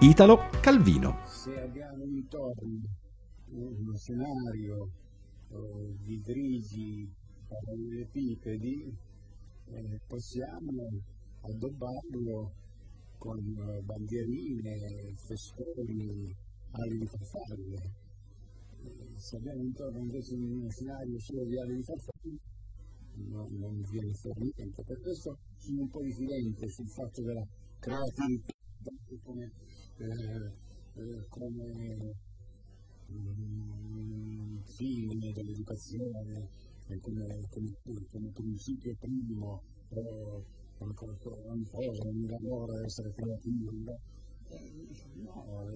Italo Calvino. se abbiamo intorno uno scenario eh, di grigi parallelepipedi, eh, possiamo addobbarlo con bandierine, festoni, ali di farfalle. Eh, se abbiamo intorno invece uno scenario solo di ali di farfalle, non, non viene fuori niente. Per questo sono un po' diffidente sul fatto della creatività come eh, eh, come mm, fine dell'educazione, eh, come, come, come principio primo, eh, come ogni cosa, ogni lavoro deve essere creativo. no? Eh,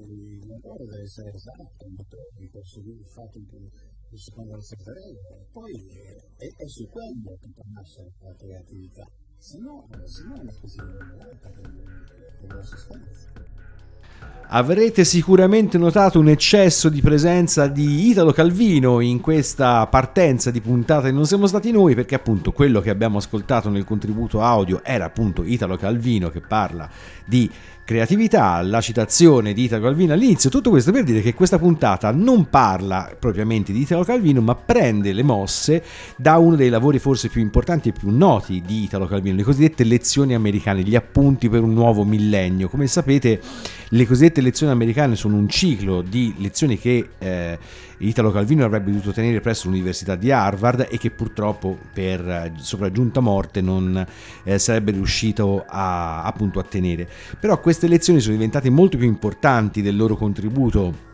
il lavoro deve essere esatto, metodico, sul fatto che secondo la segreteria. Poi eh, è, è su quello che può nascere la creatività, se no, se no è una così della sostanza. Avrete sicuramente notato un eccesso di presenza di Italo Calvino in questa partenza di puntata di Non siamo stati noi perché appunto quello che abbiamo ascoltato nel contributo audio era appunto Italo Calvino che parla di creatività, la citazione di Italo Calvino all'inizio, tutto questo per dire che questa puntata non parla propriamente di Italo Calvino ma prende le mosse da uno dei lavori forse più importanti e più noti di Italo Calvino, le cosiddette lezioni americane, gli appunti per un nuovo millennio. Come sapete le cosiddette lezioni americane sono un ciclo di lezioni che eh, Italo Calvino avrebbe dovuto tenere presso l'Università di Harvard e che purtroppo per eh, sopraggiunta morte non eh, sarebbe riuscito a, appunto a tenere. Però queste lezioni sono diventate molto più importanti del loro contributo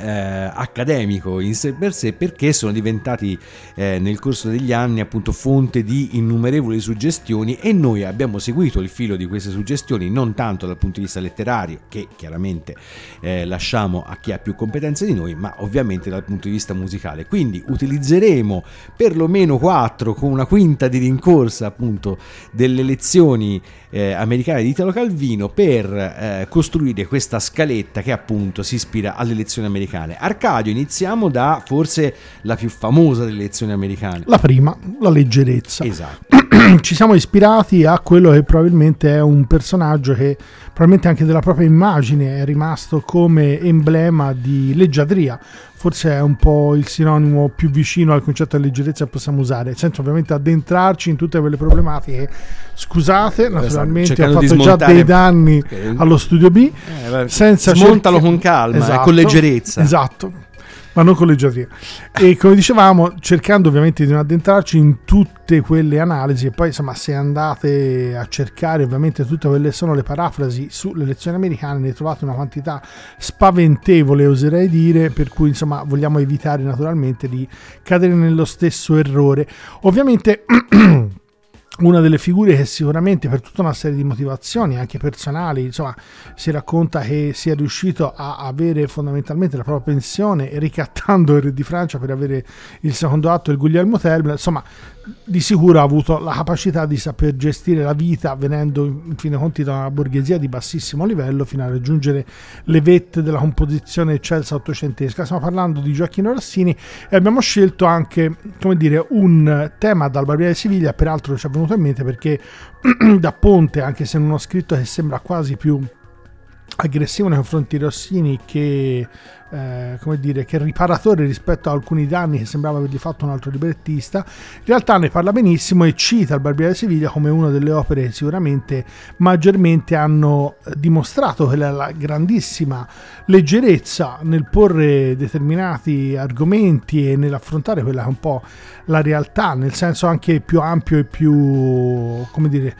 eh, accademico in sé per sé perché sono diventati eh, nel corso degli anni appunto fonte di innumerevoli suggestioni e noi abbiamo seguito il filo di queste suggestioni non tanto dal punto di vista letterario che chiaramente eh, lasciamo a chi ha più competenze di noi ma ovviamente dal punto di vista musicale quindi utilizzeremo perlomeno quattro con una quinta di rincorsa appunto delle lezioni eh, americane di Italo Calvino per eh, costruire questa scaletta che appunto si ispira alle lezioni americane. Arcadio, iniziamo da forse la più famosa delle lezioni americane. La prima, la leggerezza. Esatto. Ci siamo ispirati a quello che probabilmente è un personaggio che probabilmente anche della propria immagine è rimasto come emblema di leggiadria. Forse è un po' il sinonimo più vicino al concetto di leggerezza che possiamo usare, senza ovviamente addentrarci in tutte quelle problematiche. Scusate, naturalmente ho cercando di fatto già dei danni allo studio B. Eh, senza smontalo cerchi- con calma e Esatto, con leggerezza. Esatto, ma non leggerezza. E come dicevamo, cercando ovviamente di non addentrarci in tutte quelle analisi, e poi insomma, se andate a cercare ovviamente tutte quelle sono le parafrasi sulle lezioni americane, ne trovate una quantità spaventevole, oserei dire, per cui insomma vogliamo evitare naturalmente di cadere nello stesso errore. Ovviamente. una delle figure che sicuramente per tutta una serie di motivazioni anche personali insomma si racconta che sia riuscito a avere fondamentalmente la propria pensione ricattando il re di Francia per avere il secondo atto del Guglielmo Tell insomma di sicuro ha avuto la capacità di saper gestire la vita venendo in fin dei conti da una borghesia di bassissimo livello fino a raggiungere le vette della composizione eccelsa ottocentesca. Stiamo parlando di Gioacchino Rossini e abbiamo scelto anche come dire un tema dal Barbiere di Siviglia peraltro ci è venuto in mente perché da ponte anche se in uno scritto che sembra quasi più aggressivo nei confronti di Rossini che, eh, come dire, che riparatore rispetto a alcuni danni che sembrava avergli fatto un altro librettista, in realtà ne parla benissimo e cita il Barbiere di Siviglia come una delle opere che sicuramente maggiormente hanno eh, dimostrato quella la grandissima leggerezza nel porre determinati argomenti e nell'affrontare quella che è un po' la realtà, nel senso anche più ampio e più, come dire,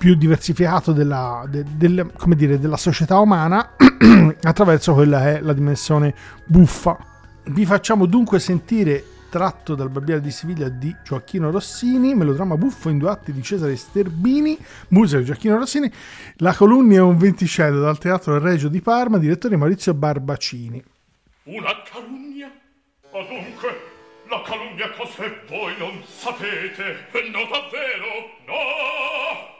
più diversificato della, de- del- dire, della società umana attraverso quella che è la dimensione buffa. Vi facciamo dunque sentire tratto dal Barbiere di Siviglia di Gioacchino Rossini, melodramma buffo in due atti di Cesare Sterbini, musica di Gioacchino Rossini, La Colunnia è un venticello dal Teatro Regio di Parma, direttore Maurizio Barbacini. Una calunnia? Adunque, la calunnia cos'è voi non sapete? No, davvero? No!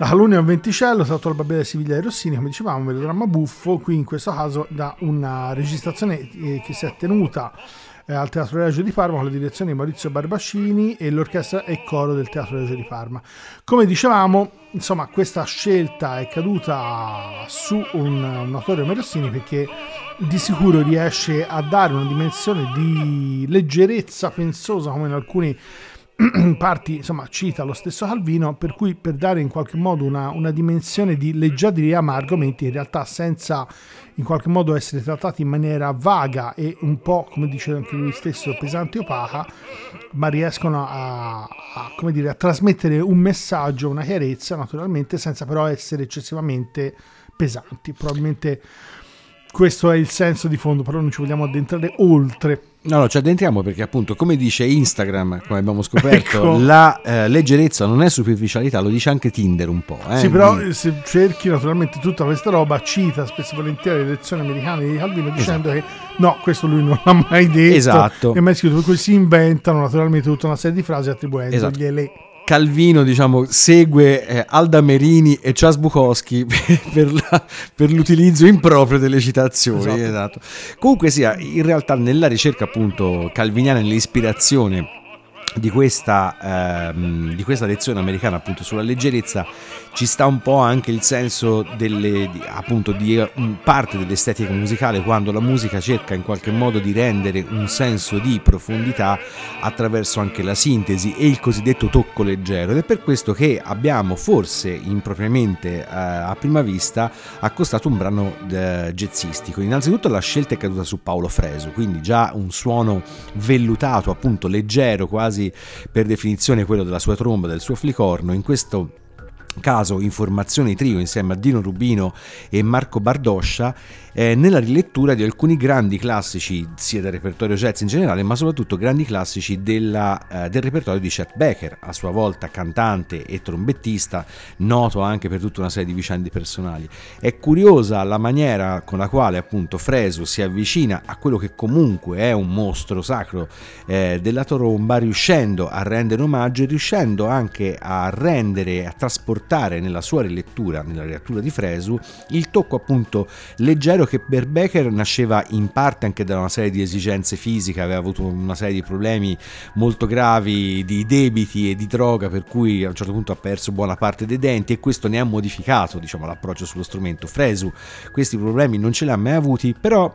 La calunnia è un venticello, tratto dal Barbiere Siviglia e Rossini, come dicevamo, un melodramma buffo, qui in questo caso da una registrazione eh, che si è tenuta al Teatro Regio di Parma con la direzione di Maurizio Barbacini e l'orchestra e coro del Teatro Regio di Parma. Come dicevamo, insomma, questa scelta è caduta su un, un autore come Rossini perché di sicuro riesce a dare una dimensione di leggerezza pensosa come in alcuni parti insomma cita lo stesso Calvino per cui per dare in qualche modo una, una dimensione di leggiadria ma argomenti in realtà senza in qualche modo essere trattati in maniera vaga e un po' come dice anche lui stesso pesante e opaca ma riescono a, a, come dire, a trasmettere un messaggio una chiarezza naturalmente senza però essere eccessivamente pesanti. Probabilmente questo è il senso di fondo però non ci vogliamo addentrare oltre No, no, ci addentriamo perché appunto, come dice Instagram, come abbiamo scoperto, Ecco. la eh, leggerezza non è superficialità, lo dice anche Tinder un po'. Eh? Sì, però Quindi- se cerchi naturalmente tutta questa roba, cita spesso e volentieri le lezioni americane di Calvino dicendo che no, questo lui non l'ha mai detto. Esatto. E mai scritto, per cui si inventano naturalmente tutta una serie di frasi attribuendogliele. Calvino, diciamo, segue eh, Alda Merini e Charles Bukowski per, per la- per l'utilizzo improprio delle citazioni. Esatto. esatto. Comunque sia, in realtà nella ricerca appunto calviniana, nell'ispirazione di questa, ehm, di questa lezione americana appunto sulla leggerezza ci sta un po' anche il senso delle, appunto di eh, parte dell'estetica musicale quando la musica cerca in qualche modo di rendere un senso di profondità attraverso anche la sintesi e il cosiddetto tocco leggero. Ed è per questo che abbiamo forse impropriamente eh, a prima vista accostato un brano eh, jazzistico. Innanzitutto la scelta è caduta su Paolo Freso quindi già un suono vellutato appunto leggero quasi per definizione quello della sua tromba del suo flicorno. In questo caso Informazioni Trio insieme a Dino Rubino e Marco Bardoscia eh, nella rilettura di alcuni grandi classici sia del repertorio jazz in generale ma soprattutto grandi classici della, eh, del repertorio di Chet Becker a sua volta cantante e trombettista noto anche per tutta una serie di vicende personali. È curiosa la maniera con la quale appunto Fresu si avvicina a quello che comunque è un mostro sacro eh, della tromba riuscendo a rendere omaggio e riuscendo anche a rendere a trasportare nella sua rilettura nella rilettura di Fresu il tocco appunto leggero vero che per Becker nasceva in parte anche da una serie di esigenze fisiche, aveva avuto una serie di problemi molto gravi di debiti e di droga, per cui a un certo punto ha perso buona parte dei denti e questo ne ha modificato diciamo, l'approccio sullo strumento. Fresu questi problemi non ce li ha mai avuti, però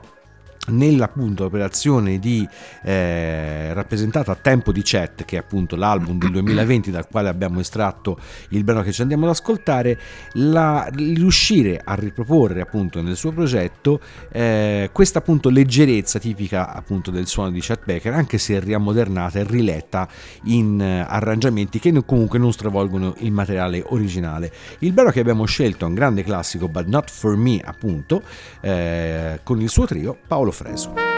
nell'appunto operazione di eh, rappresentata a tempo di chat che è appunto l'album del 2020 dal quale abbiamo estratto il brano che ci andiamo ad ascoltare la, riuscire a riproporre appunto nel suo progetto eh, questa appunto leggerezza tipica appunto del suono di Chet Baker anche se riammodernata e riletta in eh, arrangiamenti che comunque non stravolgono il materiale originale. Il brano che abbiamo scelto è un grande classico but not for me appunto eh, con il suo trio Paolo Fresco.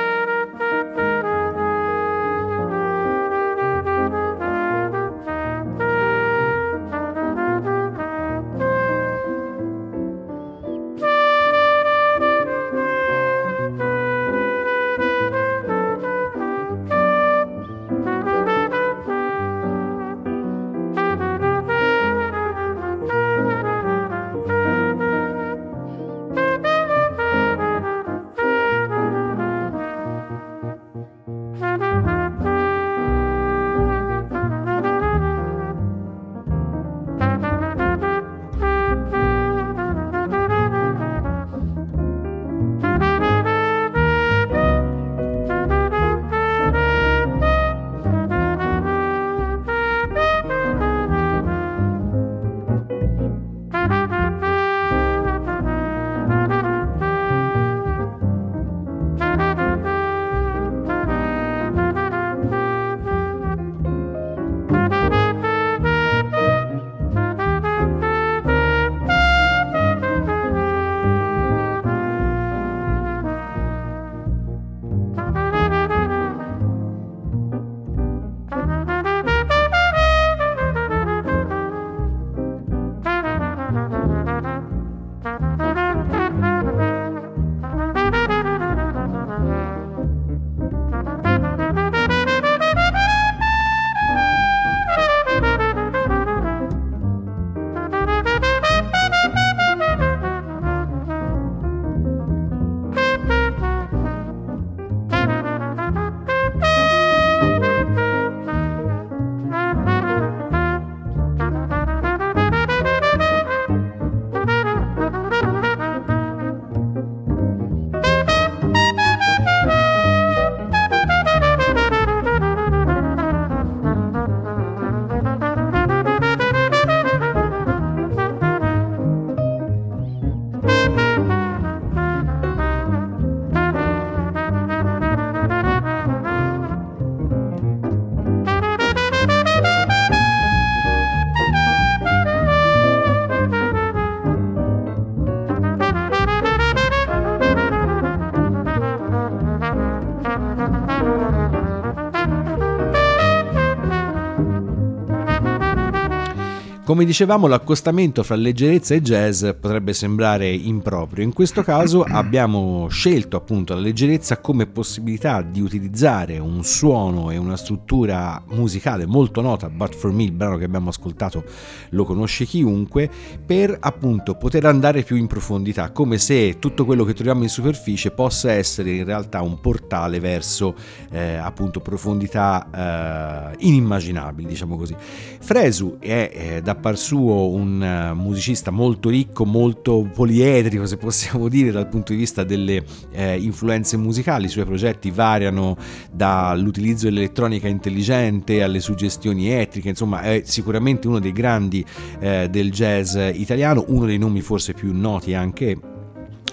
Come dicevamo, l'accostamento fra leggerezza e jazz potrebbe sembrare improprio. In questo caso abbiamo scelto appunto la leggerezza come possibilità di utilizzare un suono e una struttura musicale molto nota, But For Me, il brano che abbiamo ascoltato lo conosce chiunque, per appunto poter andare più in profondità, come se tutto quello che troviamo in superficie possa essere in realtà un portale verso eh, appunto profondità eh, inimmaginabili, diciamo così. Fresu è eh, da par suo un eh, musicista molto ricco, molto poliedrico se possiamo dire dal punto di vista delle eh, influenze musicali, i suoi progetti variano dall'utilizzo dell'elettronica intelligente alle suggestioni etriche, insomma è sicuramente uno dei grandi eh, del jazz italiano, uno dei nomi forse più noti anche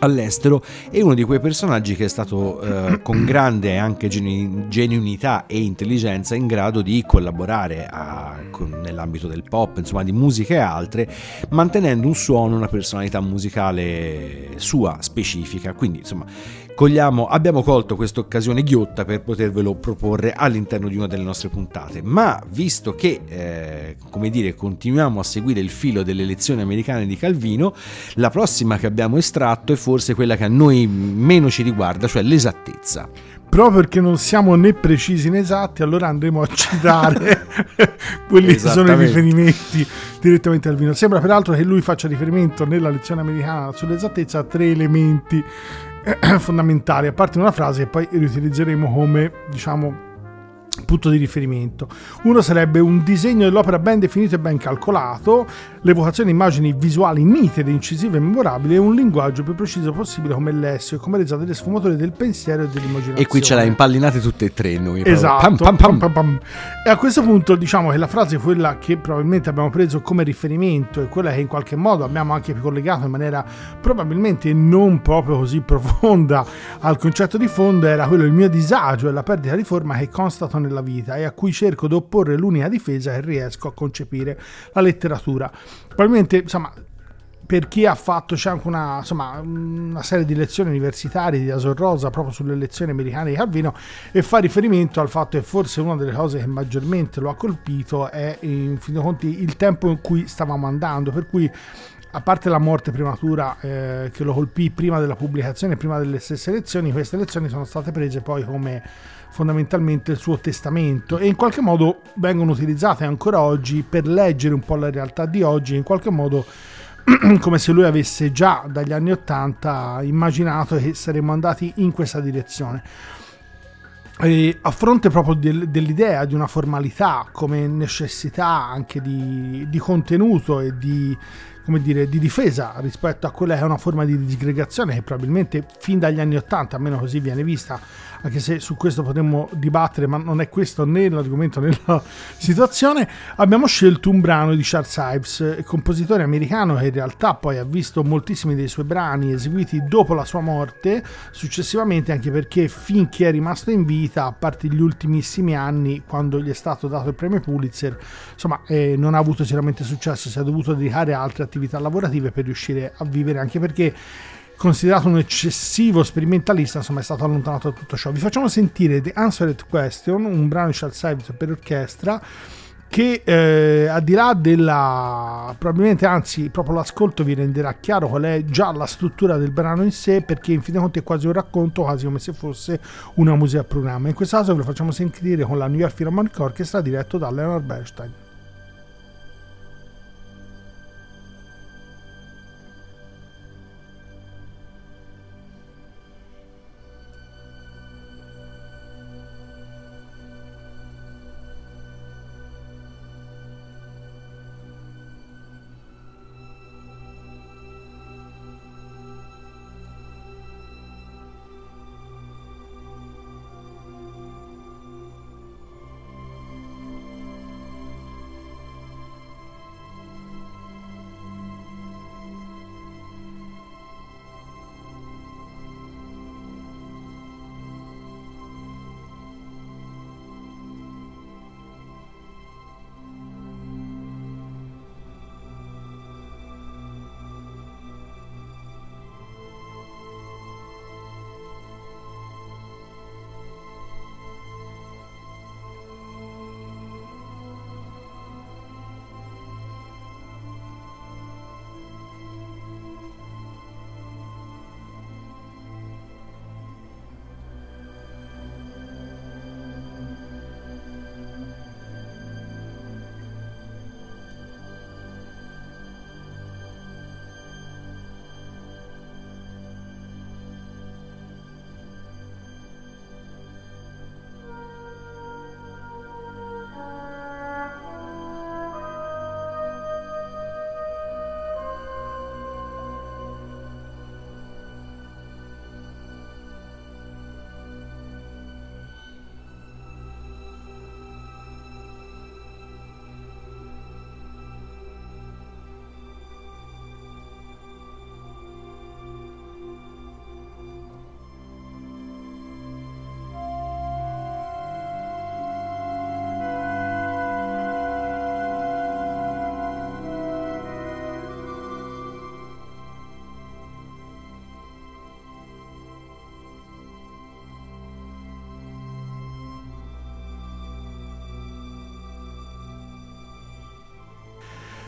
all'estero e uno di quei personaggi che è stato eh, con grande anche genu- genuinità e intelligenza in grado di collaborare a, con, nell'ambito del pop, insomma di musica e altre, mantenendo un suono, una personalità musicale sua specifica. Quindi insomma cogliamo, abbiamo colto questa occasione ghiotta per potervelo proporre all'interno di una delle nostre puntate. Ma visto che, eh, come dire, continuiamo a seguire il filo delle elezioni americane di Calvino, la prossima che abbiamo estratto è forse quella che a noi meno ci riguarda, cioè l'esattezza. Proprio perché non siamo né precisi né esatti, allora andremo a citare quelli che sono i riferimenti direttamente al vino. Sembra peraltro che lui faccia riferimento nella lezione americana sull'esattezza a tre elementi fondamentali, a parte una frase che poi riutilizzeremo come, diciamo, punto di riferimento. Uno sarebbe un disegno dell'opera ben definito e ben calcolato, l'evocazione di immagini visuali nitide, incisive e memorabili e un linguaggio più preciso possibile come lessio e come resa delle sfumature del pensiero e dell'immaginazione. E qui ce l'ha impallinate tutte e tre noi. Esatto. Pam, pam, pam. E a questo punto diciamo che la frase è quella che probabilmente abbiamo preso come riferimento e quella che in qualche modo abbiamo anche collegato in maniera probabilmente non proprio così profonda al concetto di fondo era quello il mio disagio e la perdita di forma che constato nella vita e a cui cerco di opporre l'unica difesa che riesco a concepire, la letteratura. Probabilmente, insomma, per chi ha fatto c'è anche una, insomma, una, serie di lezioni universitarie di Asor Rosa proprio sulle lezioni americane di Calvino e fa riferimento al fatto che forse una delle cose che maggiormente lo ha colpito è in fin dei conti il tempo in cui stavamo andando per cui a parte la morte prematura eh, che lo colpì prima della pubblicazione prima delle stesse lezioni queste lezioni sono state prese poi come fondamentalmente il suo testamento e in qualche modo vengono utilizzate ancora oggi per leggere un po' la realtà di oggi, in qualche modo come se lui avesse già dagli anni Ottanta immaginato che saremmo andati in questa direzione. E a fronte proprio del, dell'idea di una formalità come necessità anche di, di contenuto e di, come dire, di difesa rispetto a quella che è una forma di disgregazione che probabilmente fin dagli anni Ottanta, almeno così viene vista, anche se su questo potremmo dibattere, ma non è questo né l'argomento né la situazione, abbiamo scelto un brano di Charles Ives, compositore americano che in realtà poi ha visto moltissimi dei suoi brani eseguiti dopo la sua morte, successivamente anche perché finché è rimasto in vita, a parte gli ultimissimi anni, quando gli è stato dato il premio Pulitzer, insomma, eh, non ha avuto sicuramente successo, si è dovuto dedicare a altre attività lavorative per riuscire a vivere, anche perché considerato un eccessivo sperimentalista, insomma è stato allontanato da tutto ciò. Vi facciamo sentire The Answered Question, un brano di Charles Ives per orchestra che eh, al di là della probabilmente anzi proprio l'ascolto vi renderà chiaro qual è già la struttura del brano in sé perché in fin dei conti è quasi un racconto quasi come se fosse una musica a programma in questo caso ve lo facciamo sentire con la New York Philharmonic Orchestra diretto da Leonard Bernstein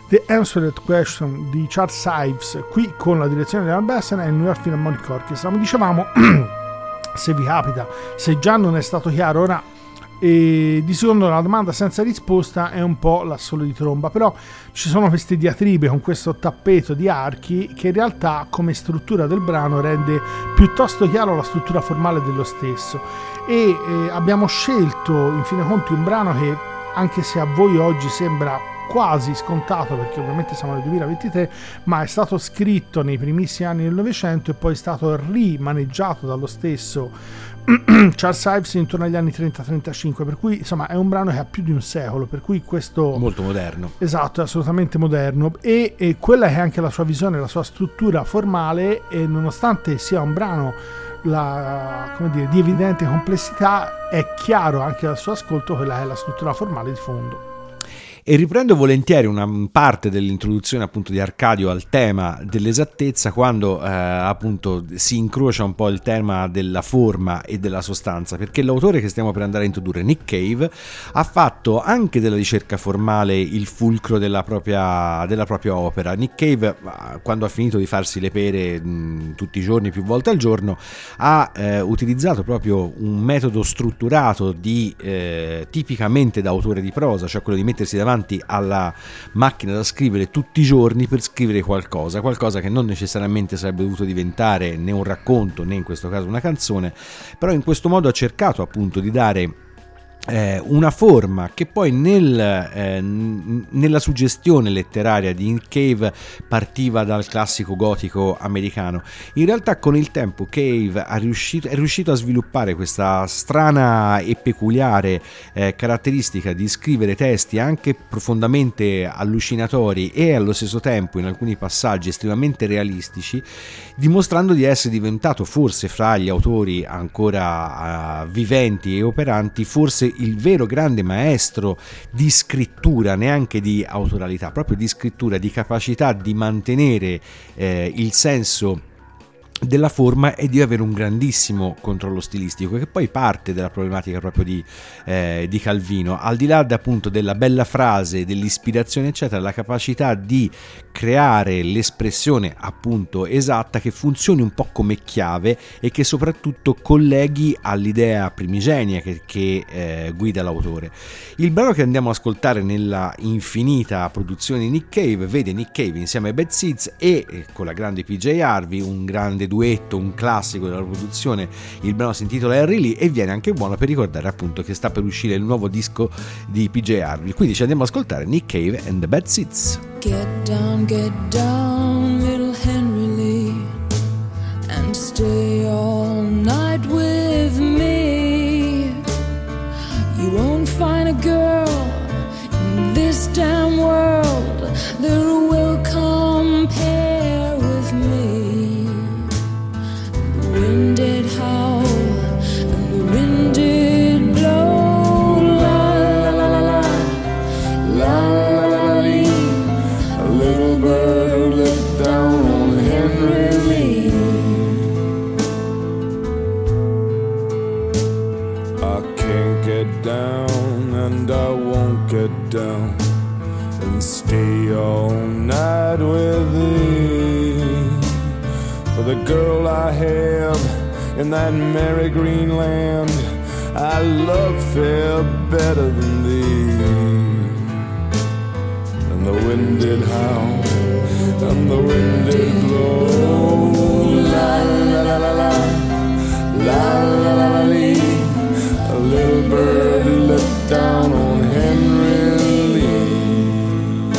The Answered Question di Charles Ives, qui con la direzione di Alan Besson e il New York Philharmonic Orchestra. Come dicevamo, se vi capita, se già non è stato chiaro, ora e di secondo la domanda senza risposta è un po' l'assolo di tromba, però ci sono queste diatribe con questo tappeto di archi che in realtà come struttura del brano rende piuttosto chiaro la struttura formale dello stesso e eh, abbiamo scelto in fin dei conti un brano che anche se a voi oggi sembra quasi scontato perché ovviamente siamo nel 2023 ma è stato scritto nei primissimi anni del Novecento e poi è stato rimaneggiato dallo stesso Charles Ives intorno agli anni 30-35, per cui insomma è un brano che ha più di un secolo, per cui questo... Molto moderno. Esatto, è assolutamente moderno e, e quella è anche la sua visione, la sua struttura formale e nonostante sia un brano la, dire, di evidente complessità, è chiaro anche dal suo ascolto quella è la struttura formale di fondo. E riprendo volentieri una parte dell'introduzione appunto di Arcadio al tema dell'esattezza quando eh, appunto si incrocia un po' il tema della forma e della sostanza, perché l'autore che stiamo per andare a introdurre, Nick Cave, ha fatto anche della ricerca formale il fulcro della propria, della propria opera. Nick Cave, quando ha finito di farsi le pere mh, tutti i giorni, più volte al giorno, ha eh, utilizzato proprio un metodo strutturato di eh, tipicamente da autore di prosa, cioè quello di mettersi davanti davanti alla macchina da scrivere tutti i giorni per scrivere qualcosa, qualcosa che non necessariamente sarebbe dovuto diventare né un racconto né in questo caso una canzone, però in questo modo ha cercato appunto di dare eh, una forma che poi nel, eh, nella suggestione letteraria di Nick Cave partiva dal classico gotico americano. In realtà con il tempo Cave riuscito, è riuscito a sviluppare questa strana e peculiare eh, caratteristica di scrivere testi anche profondamente allucinatori e allo stesso tempo in alcuni passaggi estremamente realistici, dimostrando di essere diventato forse fra gli autori ancora uh, viventi e operanti, forse il vero grande maestro di scrittura, neanche di autoralità, proprio di scrittura, di capacità di mantenere eh, il senso della forma e di avere un grandissimo controllo stilistico che poi parte della problematica proprio di, eh, di Calvino. Al di là appunto della bella frase dell'ispirazione eccetera la capacità di creare l'espressione appunto esatta che funzioni un po' come chiave e che soprattutto colleghi all'idea primigenia che, che eh, guida l'autore. Il brano che andiamo ad ascoltare nella infinita produzione Nick Cave vede Nick Cave insieme ai Bad Seeds e eh, con la grande PJ Harvey un grande grande duetto, un classico della produzione. Il brano si intitola Harry Lee e viene anche buono per ricordare appunto che sta per uscire il nuovo disco di PJ Harvey. Quindi ci andiamo ad ascoltare Nick Cave and the Bad Seeds. Get down, get down, little Henry Lee, and stay all night with me. You won't find a girl in this damn world that will compare down and I won't get down and stay all night with thee. For the girl I have in that merry green land. I love fair better than thee. And the wind did howl, and the wind did blow. La la la la la, la la la la little bird looked down on Henry Lee.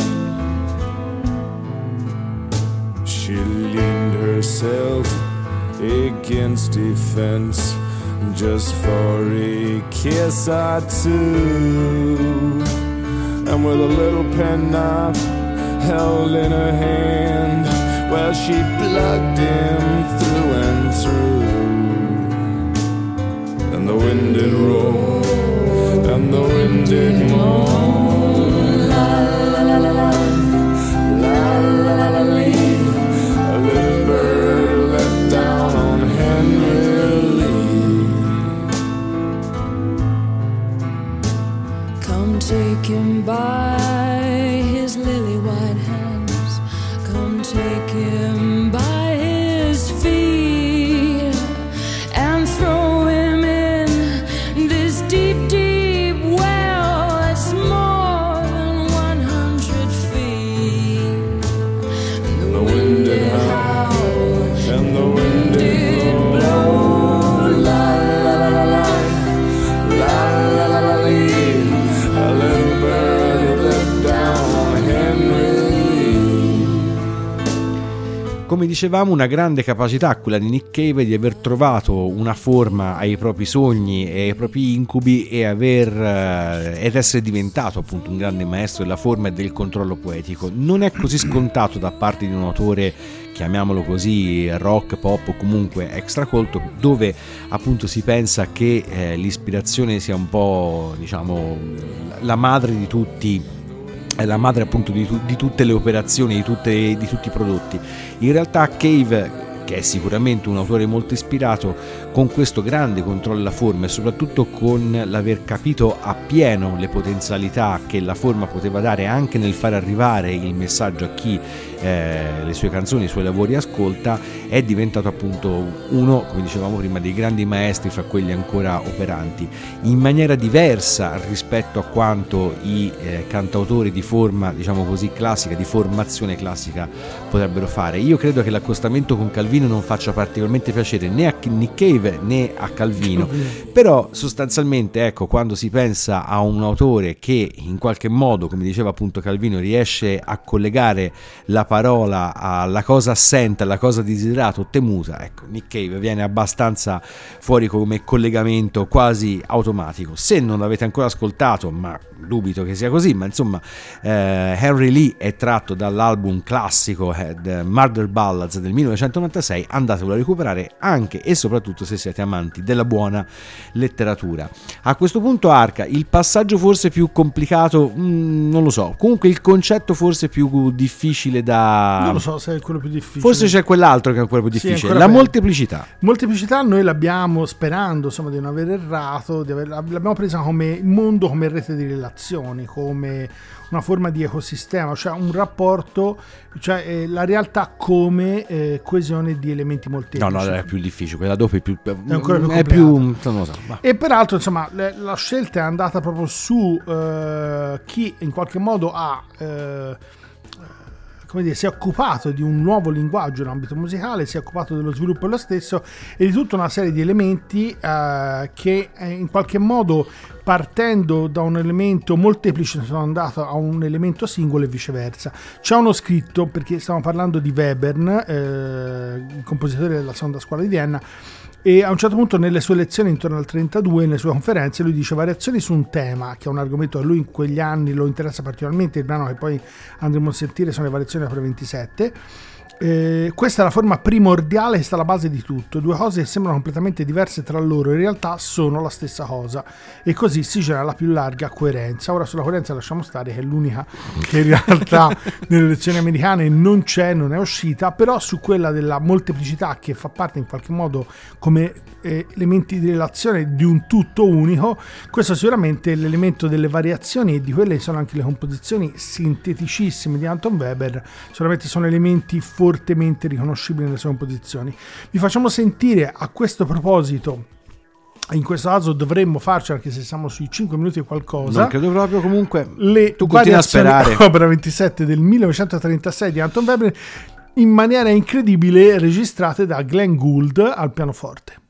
She leaned herself against a fence just for a kiss or two. And with a little penknife held in her hand, well, she plugged him through and through. The wind did roar, and the wind did moan. Dicevamo, una grande capacità quella di Nick Cave di aver trovato una forma ai propri sogni e ai propri incubi e aver, eh, ed essere diventato appunto un grande maestro della forma e del controllo poetico. Non è così scontato da parte di un autore, chiamiamolo così, rock, pop o comunque extracolto, dove appunto si pensa che eh, l'ispirazione sia un po', diciamo, la madre di tutti è la madre appunto di, tu- di tutte le operazioni, di, tutte- di tutti i prodotti. In realtà Cave, che è sicuramente un autore molto ispirato, con questo grande controllo della forma e soprattutto con l'aver capito appieno le potenzialità che la forma poteva dare anche nel far arrivare il messaggio a chi eh, le sue canzoni, i suoi lavori ascolta, è diventato appunto uno, come dicevamo prima, dei grandi maestri fra quelli ancora operanti, in maniera diversa rispetto a quanto i eh, cantautori di forma, diciamo così, classica, di formazione classica potrebbero fare. Io credo che l'accostamento con Calvino non faccia particolarmente piacere né a Nick Cave né a Calvino, però sostanzialmente ecco quando si pensa a un autore che in qualche modo, come diceva appunto Calvino, riesce a collegare la parola alla cosa assente, alla cosa desiderata o temuta, ecco, Nick Cave viene abbastanza fuori come collegamento quasi automatico. Se non l'avete ancora ascoltato, ma dubito che sia così, ma insomma eh, Henry Lee è tratto dall'album classico eh, The Murder Ballads del 1996, andatelo a recuperare anche e soprattutto se siete amanti della buona letteratura. A questo punto Arca, il passaggio forse più complicato, mm, non lo so, comunque il concetto forse più difficile da... Non lo so se è quello più difficile. Forse c'è quell'altro che è quello più Sì, difficile, ancora la peggio. molteplicità. Molteplicità noi l'abbiamo sperando insomma, di non aver errato, aver- l'abbiamo presa come mondo come rete di relazioni, come una forma di ecosistema, cioè un rapporto, cioè eh, la realtà come eh, coesione di elementi molteplici. No, no, è più difficile, quella dopo è più... È ancora più è più so. E peraltro, insomma, le- la scelta è andata proprio su eh, chi in qualche modo ha. eh, come dire, si è occupato di un nuovo linguaggio in ambito musicale, si è occupato dello sviluppo dello stesso e di tutta una serie di elementi eh, che eh, in qualche modo partendo da un elemento molteplice sono andato a un elemento singolo e viceversa. C'è uno scritto, perché stiamo parlando di Webern, eh, il compositore della seconda scuola di Vienna, e a un certo punto nelle sue lezioni intorno al 32, nelle sue conferenze, lui dice variazioni su un tema, che è un argomento che lui in quegli anni lo interessa particolarmente, il brano che poi andremo a sentire sono le variazioni opera 27. Eh, questa è la forma primordiale che sta alla base di tutto. Due cose che sembrano completamente diverse tra loro, in realtà sono la stessa cosa. E così si genera la più larga coerenza. Ora sulla coerenza lasciamo stare, che è l'unica che in realtà nelle lezioni americane non c'è, non è uscita, però su quella della molteplicità che fa parte in qualche modo come eh, elementi di relazione di un tutto unico, questo sicuramente è l'elemento delle variazioni e di quelle sono anche le composizioni sinteticissime di Anton Weber, sicuramente sono elementi fortemente riconoscibili nelle sue composizioni. Vi facciamo sentire a questo proposito in questo caso dovremmo farci anche se siamo sui 5 minuti e qualcosa Non credo proprio comunque... le Tu continui a sperare. opera 27 del 1936 di Anton Weber in maniera incredibile registrate da Glenn Gould al pianoforte.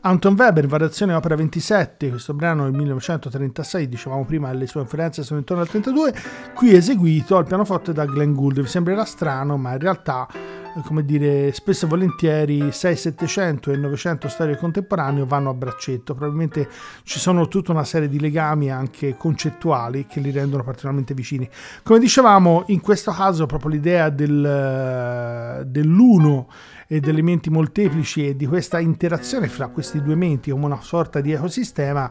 Anton Weber, variazione opera 27, questo brano del 1936, dicevamo prima le sue influenze sono intorno al 32, qui eseguito al pianoforte da Glenn Gould. Vi sembrerà strano, ma in realtà, come dire, spesso e volentieri 6, 700 e 900 storie contemporanee vanno a braccetto. Probabilmente ci sono tutta una serie di legami anche concettuali che li rendono particolarmente vicini. Come dicevamo, in questo caso proprio l'idea del, dell'uno ed elementi molteplici e di questa interazione fra questi due menti come una sorta di ecosistema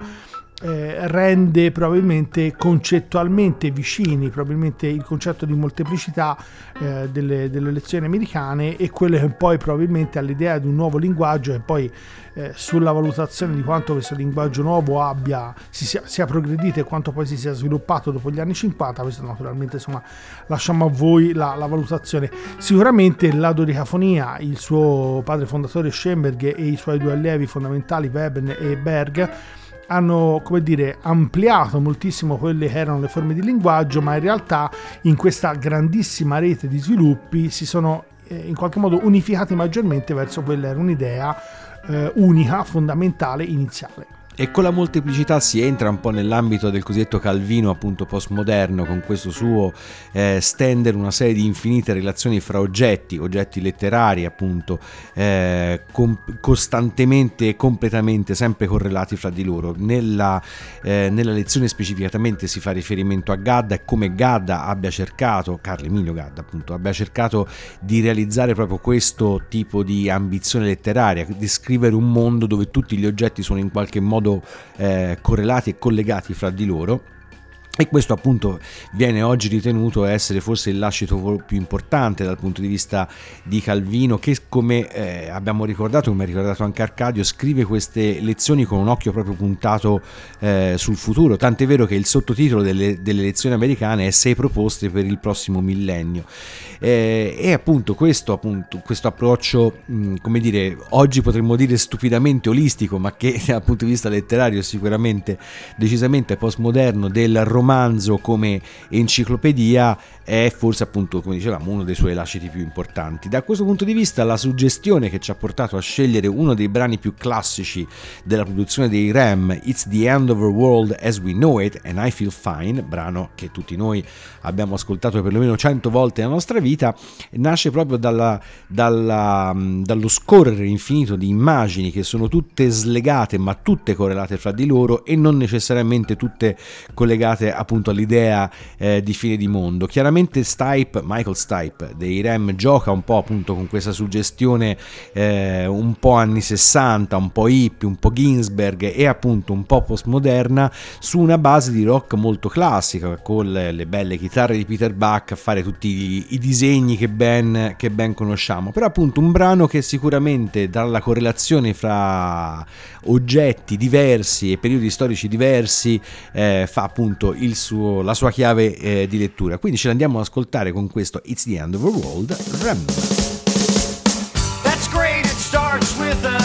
eh, rende probabilmente concettualmente vicini probabilmente il concetto di molteplicità eh, delle, delle lezioni americane e quello che poi probabilmente all'idea di un nuovo linguaggio e poi eh, sulla valutazione di quanto questo linguaggio nuovo abbia, si sia, sia, progredito e quanto poi si sia sviluppato dopo gli anni 50, questo naturalmente insomma lasciamo a voi la, la valutazione. Sicuramente la dodicafonia, il suo padre fondatore Schoenberg e i suoi due allievi fondamentali Webben e Berg hanno come dire ampliato moltissimo quelle che erano le forme di linguaggio ma in realtà in questa grandissima rete di sviluppi si sono eh, in qualche modo unificati maggiormente verso quella era un'idea eh, unica, fondamentale, iniziale. E con la molteplicità si entra un po' nell'ambito del cosiddetto Calvino appunto postmoderno, con questo suo eh, stendere una serie di infinite relazioni fra oggetti, oggetti letterari appunto, eh, com- costantemente e completamente sempre correlati fra di loro. Nella, eh, nella, lezione specificatamente si fa riferimento a Gadda e come Gadda abbia cercato, Carlo Emilio Gadda appunto, abbia cercato di realizzare proprio questo tipo di ambizione letteraria, di scrivere un mondo dove tutti gli oggetti sono in qualche modo modo eh, correlati e collegati fra di loro e questo appunto viene oggi ritenuto essere forse il lascito più importante dal punto di vista di Calvino che come eh, abbiamo ricordato, come ha ricordato anche Arcadio, scrive queste lezioni con un occhio proprio puntato eh, sul futuro, tant'è vero che il sottotitolo delle, delle lezioni americane è Sei proposte per il prossimo millennio. Eh, e appunto questo, appunto questo approccio, mh, come dire, oggi potremmo dire stupidamente olistico, ma che dal punto di vista letterario sicuramente decisamente postmoderno del romanzo romanzo come enciclopedia è forse appunto come dicevamo uno dei suoi lasciti più importanti. Da questo punto di vista la suggestione che ci ha portato a scegliere uno dei brani più classici della produzione dei Ram, It's the End of the World as We Know It and I Feel Fine, brano che tutti noi abbiamo ascoltato perlomeno cento volte nella nostra vita, nasce proprio dalla, dalla, dallo scorrere infinito di immagini che sono tutte slegate ma tutte correlate fra di loro e non necessariamente tutte collegate appunto all'idea eh, di fine di mondo. Chiaramente Stipe, Michael Stipe dei Rem gioca un po' appunto con questa suggestione eh, un po' anni 60, un po' hippie, un po' Ginsberg e appunto un po' postmoderna su una base di rock molto classica con le, le belle chitarre di Peter Buck a fare tutti i, i disegni che ben, che ben conosciamo. Però appunto un brano che sicuramente dalla correlazione fra oggetti diversi e periodi storici diversi eh, fa appunto suo, la sua chiave eh, di lettura. Quindi ce l'andiamo ad ascoltare con questo It's the End of the World, Rem. That's great, it starts with an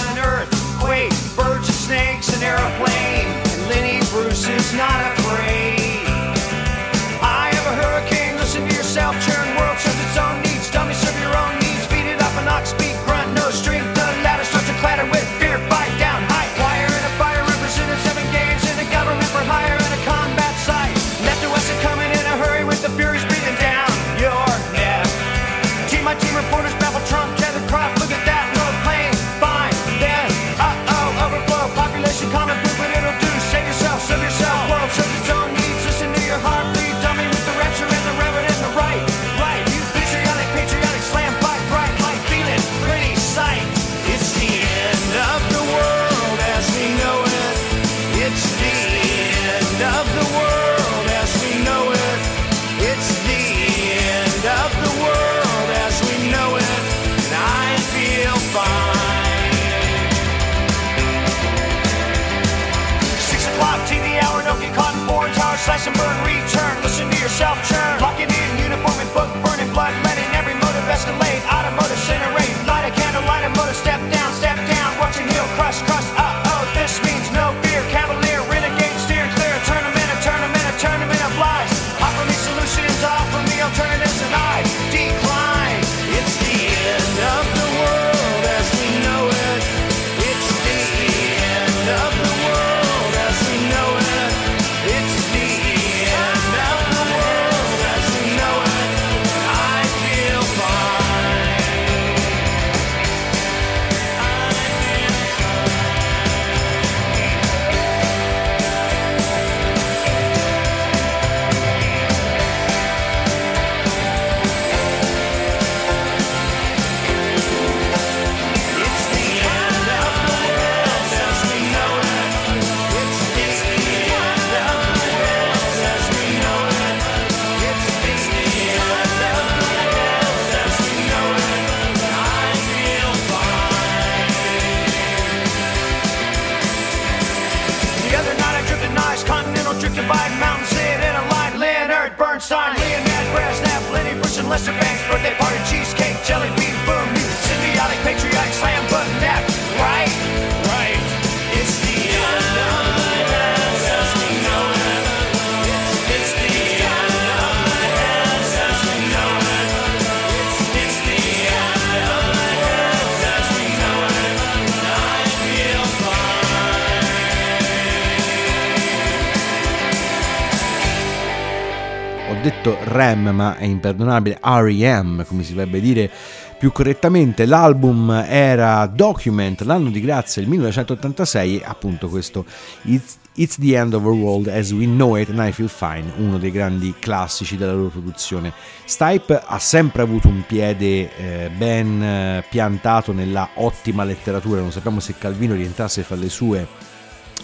RAM, ma è imperdonabile, REM, come si dovrebbe dire più correttamente. L'album era Document, l'anno di grazia, il 1986, e appunto questo It's, It's the End of the World as We Know It and I Feel Fine, uno dei grandi classici della loro produzione. Stipe ha sempre avuto un piede eh, ben eh, piantato nella ottima letteratura, non sappiamo se Calvino rientrasse fra le sue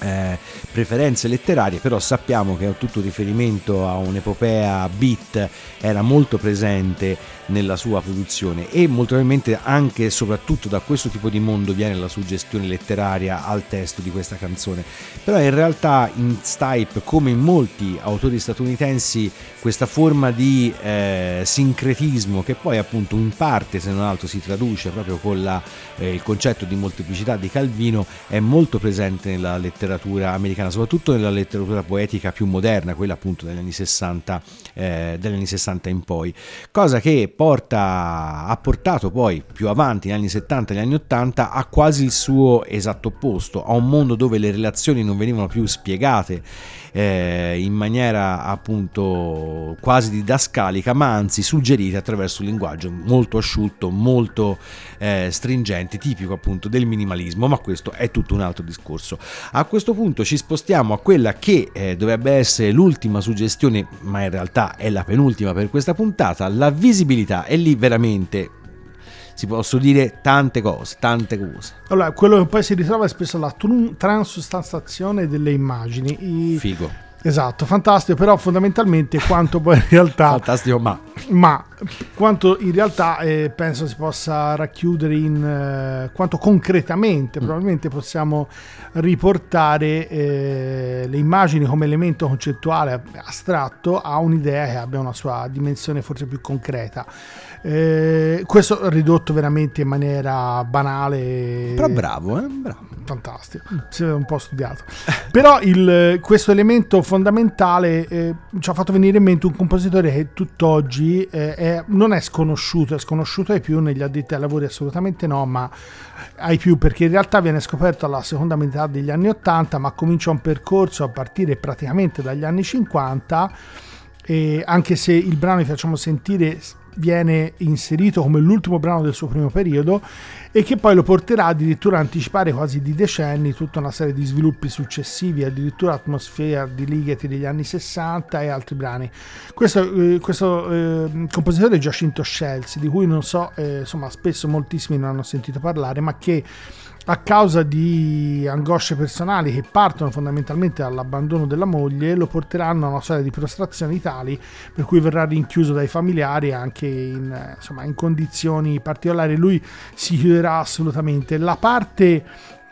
eh, preferenze letterarie, però sappiamo che tutto riferimento a un'epopea beat era molto presente nella sua produzione e molto probabilmente anche e soprattutto da questo tipo di mondo viene la suggestione letteraria al testo di questa canzone. Però in realtà in Stipe, come in molti autori statunitensi, questa forma di eh, sincretismo che poi appunto in parte se non altro si traduce proprio con la, eh, il concetto di molteplicità di Calvino è molto presente nella letteratura americana, soprattutto nella letteratura poetica più moderna, quella appunto degli anni 60, eh, degli anni 60 in poi, cosa che porta, ha portato poi più avanti negli anni 70 e negli anni 80 a quasi il suo esatto opposto, a un mondo dove le relazioni non venivano più spiegate eh, in maniera appunto quasi didascalica, ma anzi suggerite attraverso un linguaggio molto asciutto, molto eh, stringente, tipico appunto del minimalismo, ma questo è tutto un altro discorso. A questo punto ci spostiamo a quella che eh, dovrebbe essere l'ultima suggestione, ma in realtà è la penultima per questa puntata, la visibilità, e lì veramente si possono dire tante cose, tante cose. Allora, quello che poi si ritrova è spesso la transustanzazione delle immagini. I- Figo. Esatto, fantastico, però fondamentalmente quanto poi in realtà... Fantastico, ma ma quanto in realtà eh, penso si possa racchiudere in eh, quanto concretamente probabilmente possiamo riportare eh, le immagini come elemento concettuale astratto a un'idea che abbia una sua dimensione forse più concreta. Eh, questo ridotto veramente in maniera banale. però bravo, eh? bravo. Fantastico, si è un po' studiato. Però il- questo elemento fondamentale eh, ci ha fatto venire in mente un compositore che tutt'oggi eh, è- non è sconosciuto, è sconosciuto ai più negli addetti ai lavori assolutamente no, ma ai più perché in realtà viene scoperto alla seconda metà degli anni 80, ma comincia un percorso a partire praticamente dagli anni 50 e anche se il brano che facciamo sentire viene inserito come l'ultimo brano del suo primo periodo e che poi lo porterà addirittura a anticipare quasi di decenni tutta una serie di sviluppi successivi, addirittura Atmosphere di Ligeti degli anni 60 e altri brani. Questo, eh, questo eh, compositore è Giacinto Scelsi, di cui non so, eh, insomma, spesso moltissimi non hanno sentito parlare, ma che a causa di angosce personali che partono fondamentalmente dall'abbandono della moglie, lo porteranno a una serie di prostrazioni tali per cui verrà rinchiuso dai familiari anche in, insomma, in condizioni particolari. Lui si chiuderà assolutamente. La parte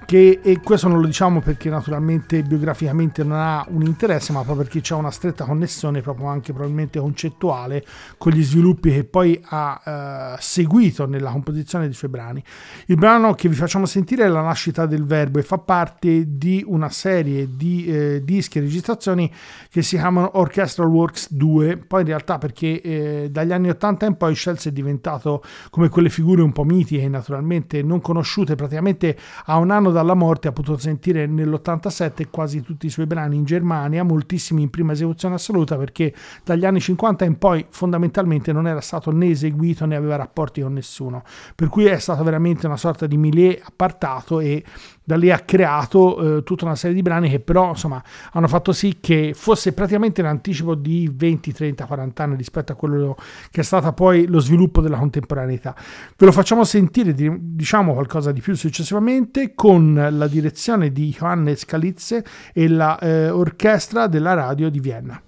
che, e questo non lo diciamo perché naturalmente biograficamente non ha un interesse, ma proprio perché c'è una stretta connessione proprio anche probabilmente concettuale con gli sviluppi che poi ha eh, seguito nella composizione dei suoi brani. Il brano che vi facciamo sentire è La nascita del verbo e fa parte di una serie di eh, dischi e registrazioni che si chiamano Orchestral Works 2, poi in realtà perché eh, dagli anni 80 in poi Scelsi è diventato come quelle figure un po' mitiche, naturalmente non conosciute, praticamente a un anno dalla morte ha potuto sentire nell'87 quasi tutti i suoi brani in Germania, moltissimi in prima esecuzione assoluta perché dagli anni 50 in poi fondamentalmente non era stato né eseguito né aveva rapporti con nessuno, per cui è stato veramente una sorta di milieu appartato e da lì ha creato eh, tutta una serie di brani che però insomma hanno fatto sì che fosse praticamente l'anticipo di 20, 30, 40 anni rispetto a quello che è stato poi lo sviluppo della contemporaneità. Ve lo facciamo sentire di- diciamo qualcosa di più successivamente con la direzione di Johannes Kalitze e la eh, della radio di Vienna.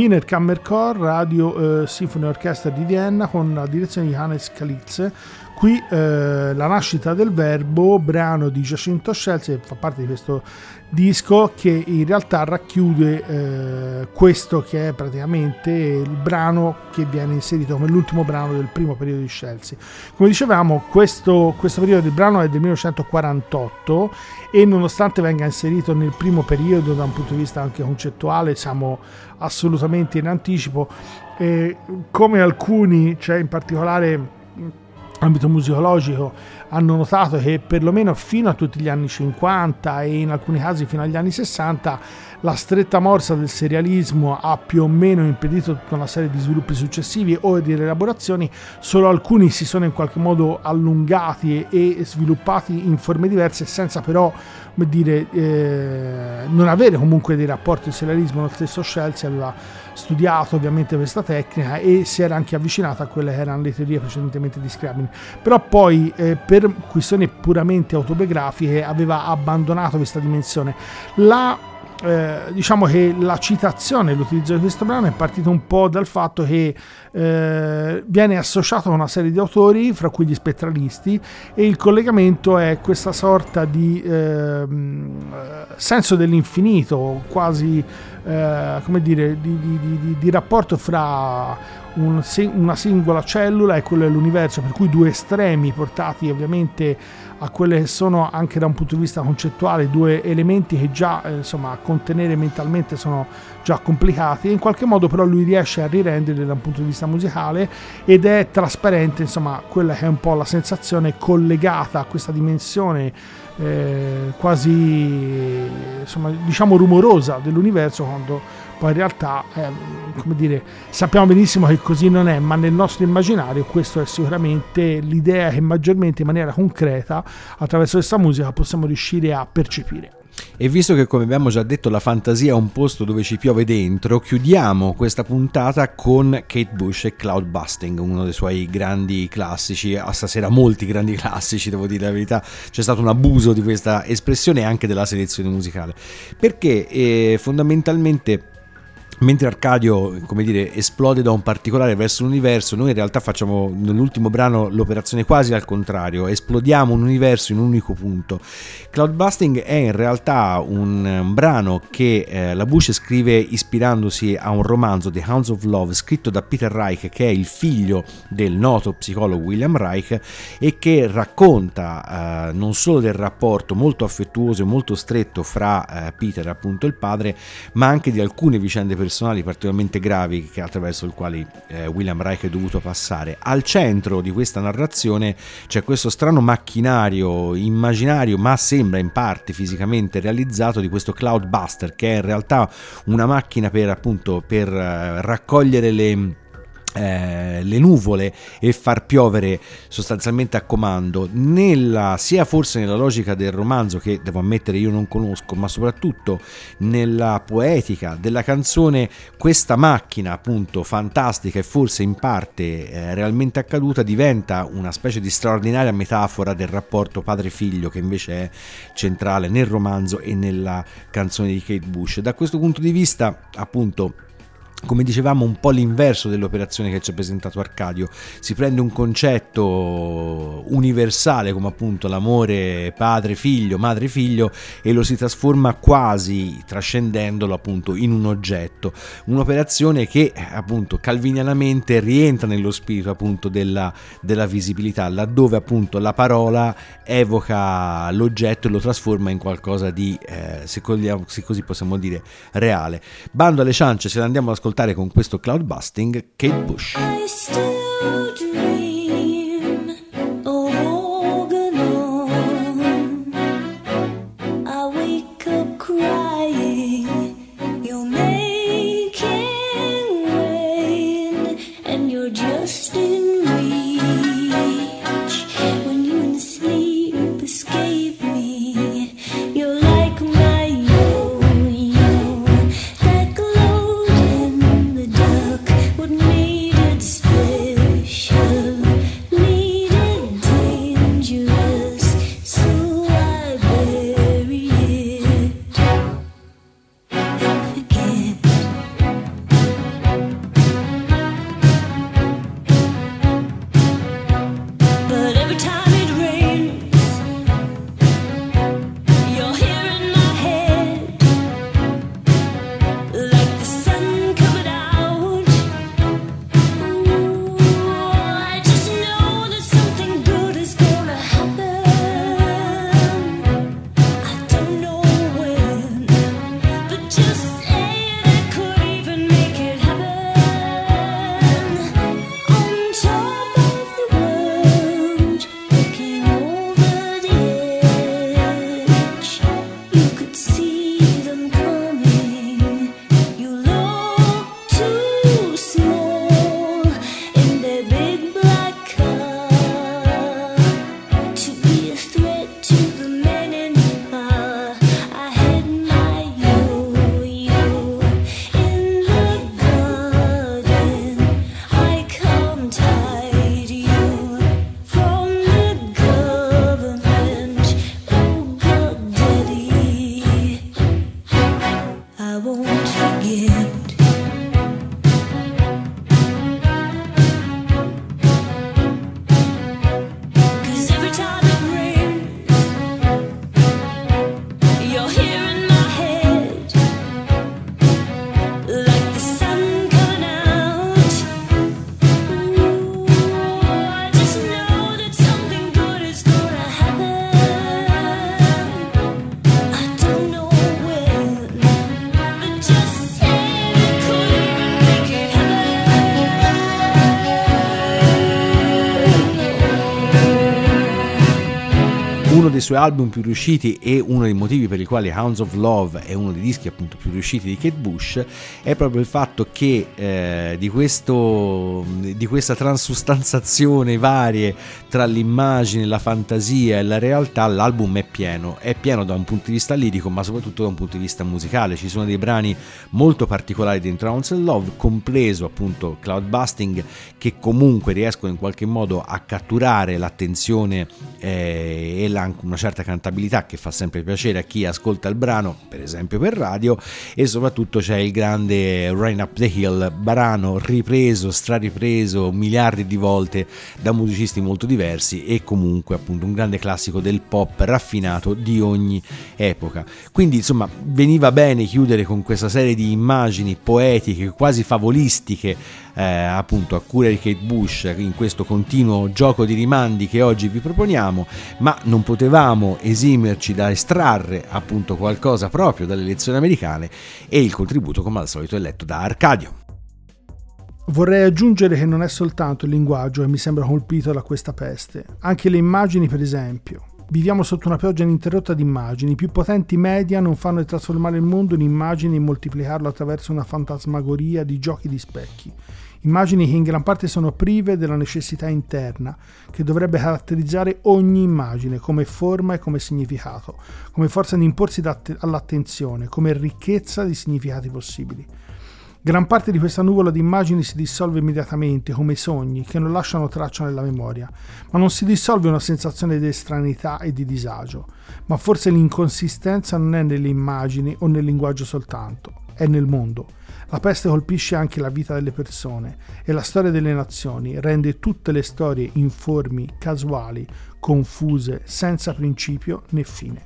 Wiener Kammerchor, Radio eh, Symphony Orchestra di Vienna con la direzione di Hannes Kalitze. Qui eh, la nascita del verbo, brano di Giacinto Scelsi, fa parte di questo disco che in realtà racchiude eh, questo che è praticamente il brano che viene inserito come l'ultimo brano del primo periodo di Scelsi. Come dicevamo, questo, questo periodo del brano è del 1948 e nonostante venga inserito nel primo periodo da un punto di vista anche concettuale, siamo assolutamente in anticipo. E come alcuni, cioè in particolare ambito musicologico hanno notato che perlomeno fino a tutti gli anni 50 e in alcuni casi fino agli anni 60 la stretta morsa del serialismo ha più o meno impedito tutta una serie di sviluppi successivi o di elaborazioni, solo alcuni si sono in qualche modo allungati e sviluppati in forme diverse senza però dire, eh, non avere comunque dei rapporti di serialismo. Lo stesso Scelsi aveva studiato ovviamente questa tecnica e si era anche avvicinato a quelle che erano le teorie precedentemente describili. Però poi eh, per questioni puramente autobiografiche aveva abbandonato questa dimensione. La eh, diciamo che la citazione, l'utilizzo di questo brano è partito un po' dal fatto che eh, viene associato a una serie di autori, fra cui gli spettralisti, e il collegamento è questa sorta di eh, senso dell'infinito, quasi eh, come dire, di, di, di, di rapporto fra un, una singola cellula e quello dell'universo, per cui due estremi portati ovviamente a quelle che sono anche da un punto di vista concettuale due elementi che già eh, insomma contenere mentalmente sono già complicati in qualche modo però lui riesce a rirenderli da un punto di vista musicale ed è trasparente insomma quella che è un po' la sensazione collegata a questa dimensione eh, quasi insomma diciamo rumorosa dell'universo quando poi in realtà eh, come dire, sappiamo benissimo che così non è, ma nel nostro immaginario questo è sicuramente l'idea che maggiormente in maniera concreta attraverso questa musica possiamo riuscire a percepire. E visto che, come abbiamo già detto, la fantasia è un posto dove ci piove dentro, chiudiamo questa puntata con Kate Bush e Cloud Busting, uno dei suoi grandi classici. A stasera molti grandi classici, devo dire la verità. C'è stato un abuso di questa espressione e anche della selezione musicale. Perché eh, fondamentalmente Mentre Arcadio, come dire, esplode da un particolare verso l'universo, noi in realtà facciamo nell'ultimo brano l'operazione quasi al contrario, esplodiamo un universo in un unico punto. Cloudbusting è in realtà un brano che eh, la Bush scrive ispirandosi a un romanzo, The Hounds of Love, scritto da Peter Reich, che è il figlio del noto psicologo William Reich, e che racconta eh, non solo del rapporto molto affettuoso e molto stretto fra eh, Peter, appunto il padre, ma anche di alcune vicende personali personali particolarmente gravi attraverso il quali eh, William Reich è dovuto passare. Al centro di questa narrazione c'è questo strano macchinario immaginario, ma sembra in parte fisicamente realizzato di questo Cloudbuster, che è in realtà una macchina per appunto per eh, raccogliere le eh, le nuvole e far piovere sostanzialmente a comando. Nella, sia forse nella logica del romanzo che devo ammettere io non conosco ma soprattutto nella poetica della canzone questa macchina appunto fantastica e forse in parte eh, realmente accaduta diventa una specie di straordinaria metafora del rapporto padre-figlio che invece è centrale nel romanzo e nella canzone di Kate Bush. Da questo punto di vista appunto come dicevamo un po' l'inverso dell'operazione che ci ha presentato Arcadio. Si prende un concetto universale come appunto l'amore padre figlio madre figlio e lo si trasforma quasi trascendendolo appunto in un oggetto. Un'operazione che appunto calvinianamente rientra nello spirito appunto della, della visibilità laddove appunto la parola evoca l'oggetto e lo trasforma in qualcosa di eh, se, così possiamo dire reale. Bando alle ciance se andiamo ad ascoltare ascoltare con questo cloud busting Kate Bush. Dei suoi album più riusciti e uno dei motivi per i quali Hounds of Love è uno dei dischi appunto più riusciti di Kate Bush è proprio il fatto che eh, di, questo, di questa transustanzazione varie tra l'immagine, la fantasia e la realtà l'album è pieno, è pieno da un punto di vista lirico ma soprattutto da un punto di vista musicale, ci sono dei brani molto particolari dentro Hounds of Love, compreso appunto Cloudbusting che comunque riescono in qualche modo a catturare l'attenzione eh, e la- una certa cantabilità che fa sempre piacere a chi ascolta il brano, per esempio per radio, e soprattutto c'è il grande Rain Up the Hill, brano ripreso, straripreso miliardi di volte da musicisti molto diversi e comunque appunto un grande classico del pop raffinato di ogni epoca. Quindi insomma veniva bene chiudere con questa serie di immagini poetiche, quasi favolistiche, eh, appunto a cura di Kate Bush in questo continuo gioco di rimandi che oggi vi proponiamo, ma non potevamo esimerci da estrarre appunto qualcosa proprio dalle elezioni americane e il contributo come al solito è letto da Arcadio. Vorrei aggiungere che non è soltanto il linguaggio che mi sembra colpito da questa peste, anche le immagini per esempio. Viviamo sotto una pioggia ininterrotta di immagini, i più potenti media non fanno che trasformare il mondo in immagini e moltiplicarlo attraverso una fantasmagoria di giochi di specchi. Immagini che in gran parte sono prive della necessità interna, che dovrebbe caratterizzare ogni immagine come forma e come significato, come forza di imporsi all'attenzione, come ricchezza di significati possibili. Gran parte di questa nuvola di immagini si dissolve immediatamente, come sogni, che non lasciano traccia nella memoria, ma non si dissolve una sensazione di estranità e di disagio. Ma forse l'inconsistenza non è nelle immagini o nel linguaggio soltanto, è nel mondo. La peste colpisce anche la vita delle persone e la storia delle nazioni, rende tutte le storie informi, casuali, confuse, senza principio né fine.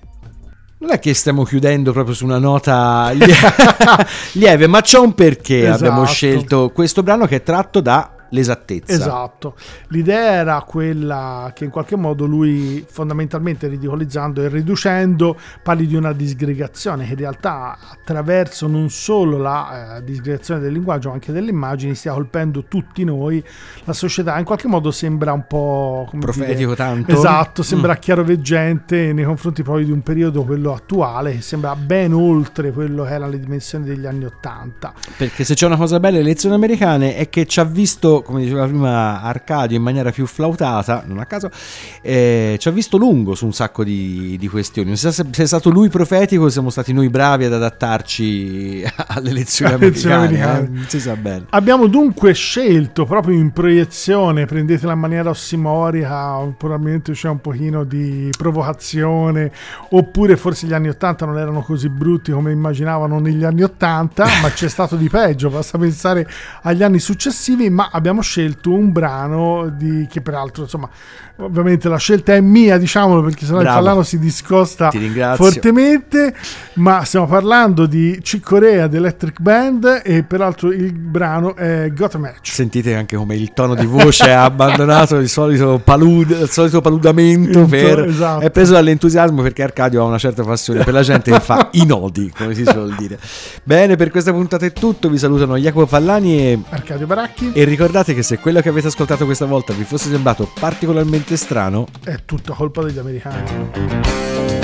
Non è che stiamo chiudendo proprio su una nota lie- lieve, ma c'è un perché Esatto. abbiamo scelto questo brano che è tratto da l'esattezza. Esatto, l'idea era quella che in qualche modo lui fondamentalmente ridicolizzando e riducendo parli di una disgregazione che in realtà attraverso non solo la eh, disgregazione del linguaggio ma anche delle immagini stia colpendo tutti noi, la società in qualche modo sembra un po' Profetico dire, tanto. Esatto, Mm. sembra chiaroveggente nei confronti proprio di un periodo quello attuale che sembra ben oltre quello che erano le dimensioni degli anni Ottanta. Perché se c'è una cosa bella delle elezioni americane è che ci ha visto, come diceva prima Arcadio, in maniera più flautata, non a caso, eh, ci ha visto lungo su un sacco di, di questioni. Non so se se è stato lui profetico o siamo stati noi bravi ad adattarci alle elezioni elezioni americane. eh, americane. non si sa bene. Abbiamo dunque scelto proprio in proiezione, prendetela in maniera ossimorica, probabilmente c'è un pochino di provocazione, oppure forse gli anni 80 non erano così brutti come immaginavano negli anni 80, ma c'è stato di peggio, basta pensare agli anni successivi, ma abbiamo scelto un brano di, che peraltro, insomma, ovviamente la scelta è mia, diciamolo, perché sennò il Bravo. Fallano si discosta fortemente, ma stiamo parlando di Chick Corea di Electric Band e peraltro il brano è Got a Match. Sentite anche come il tono di voce ha abbandonato il solito, palud- il solito paludamento Il to- per... esatto. è preso dall'entusiasmo perché Arcadio ha una certa passione per la gente che fa i nodi, come si suol dire. Bene, per questa puntata è tutto, vi salutano Jacopo Fallani e, Arcadio Baracchi e ricordate che se quello che avete ascoltato questa volta vi fosse sembrato particolarmente strano, è tutta colpa degli americani.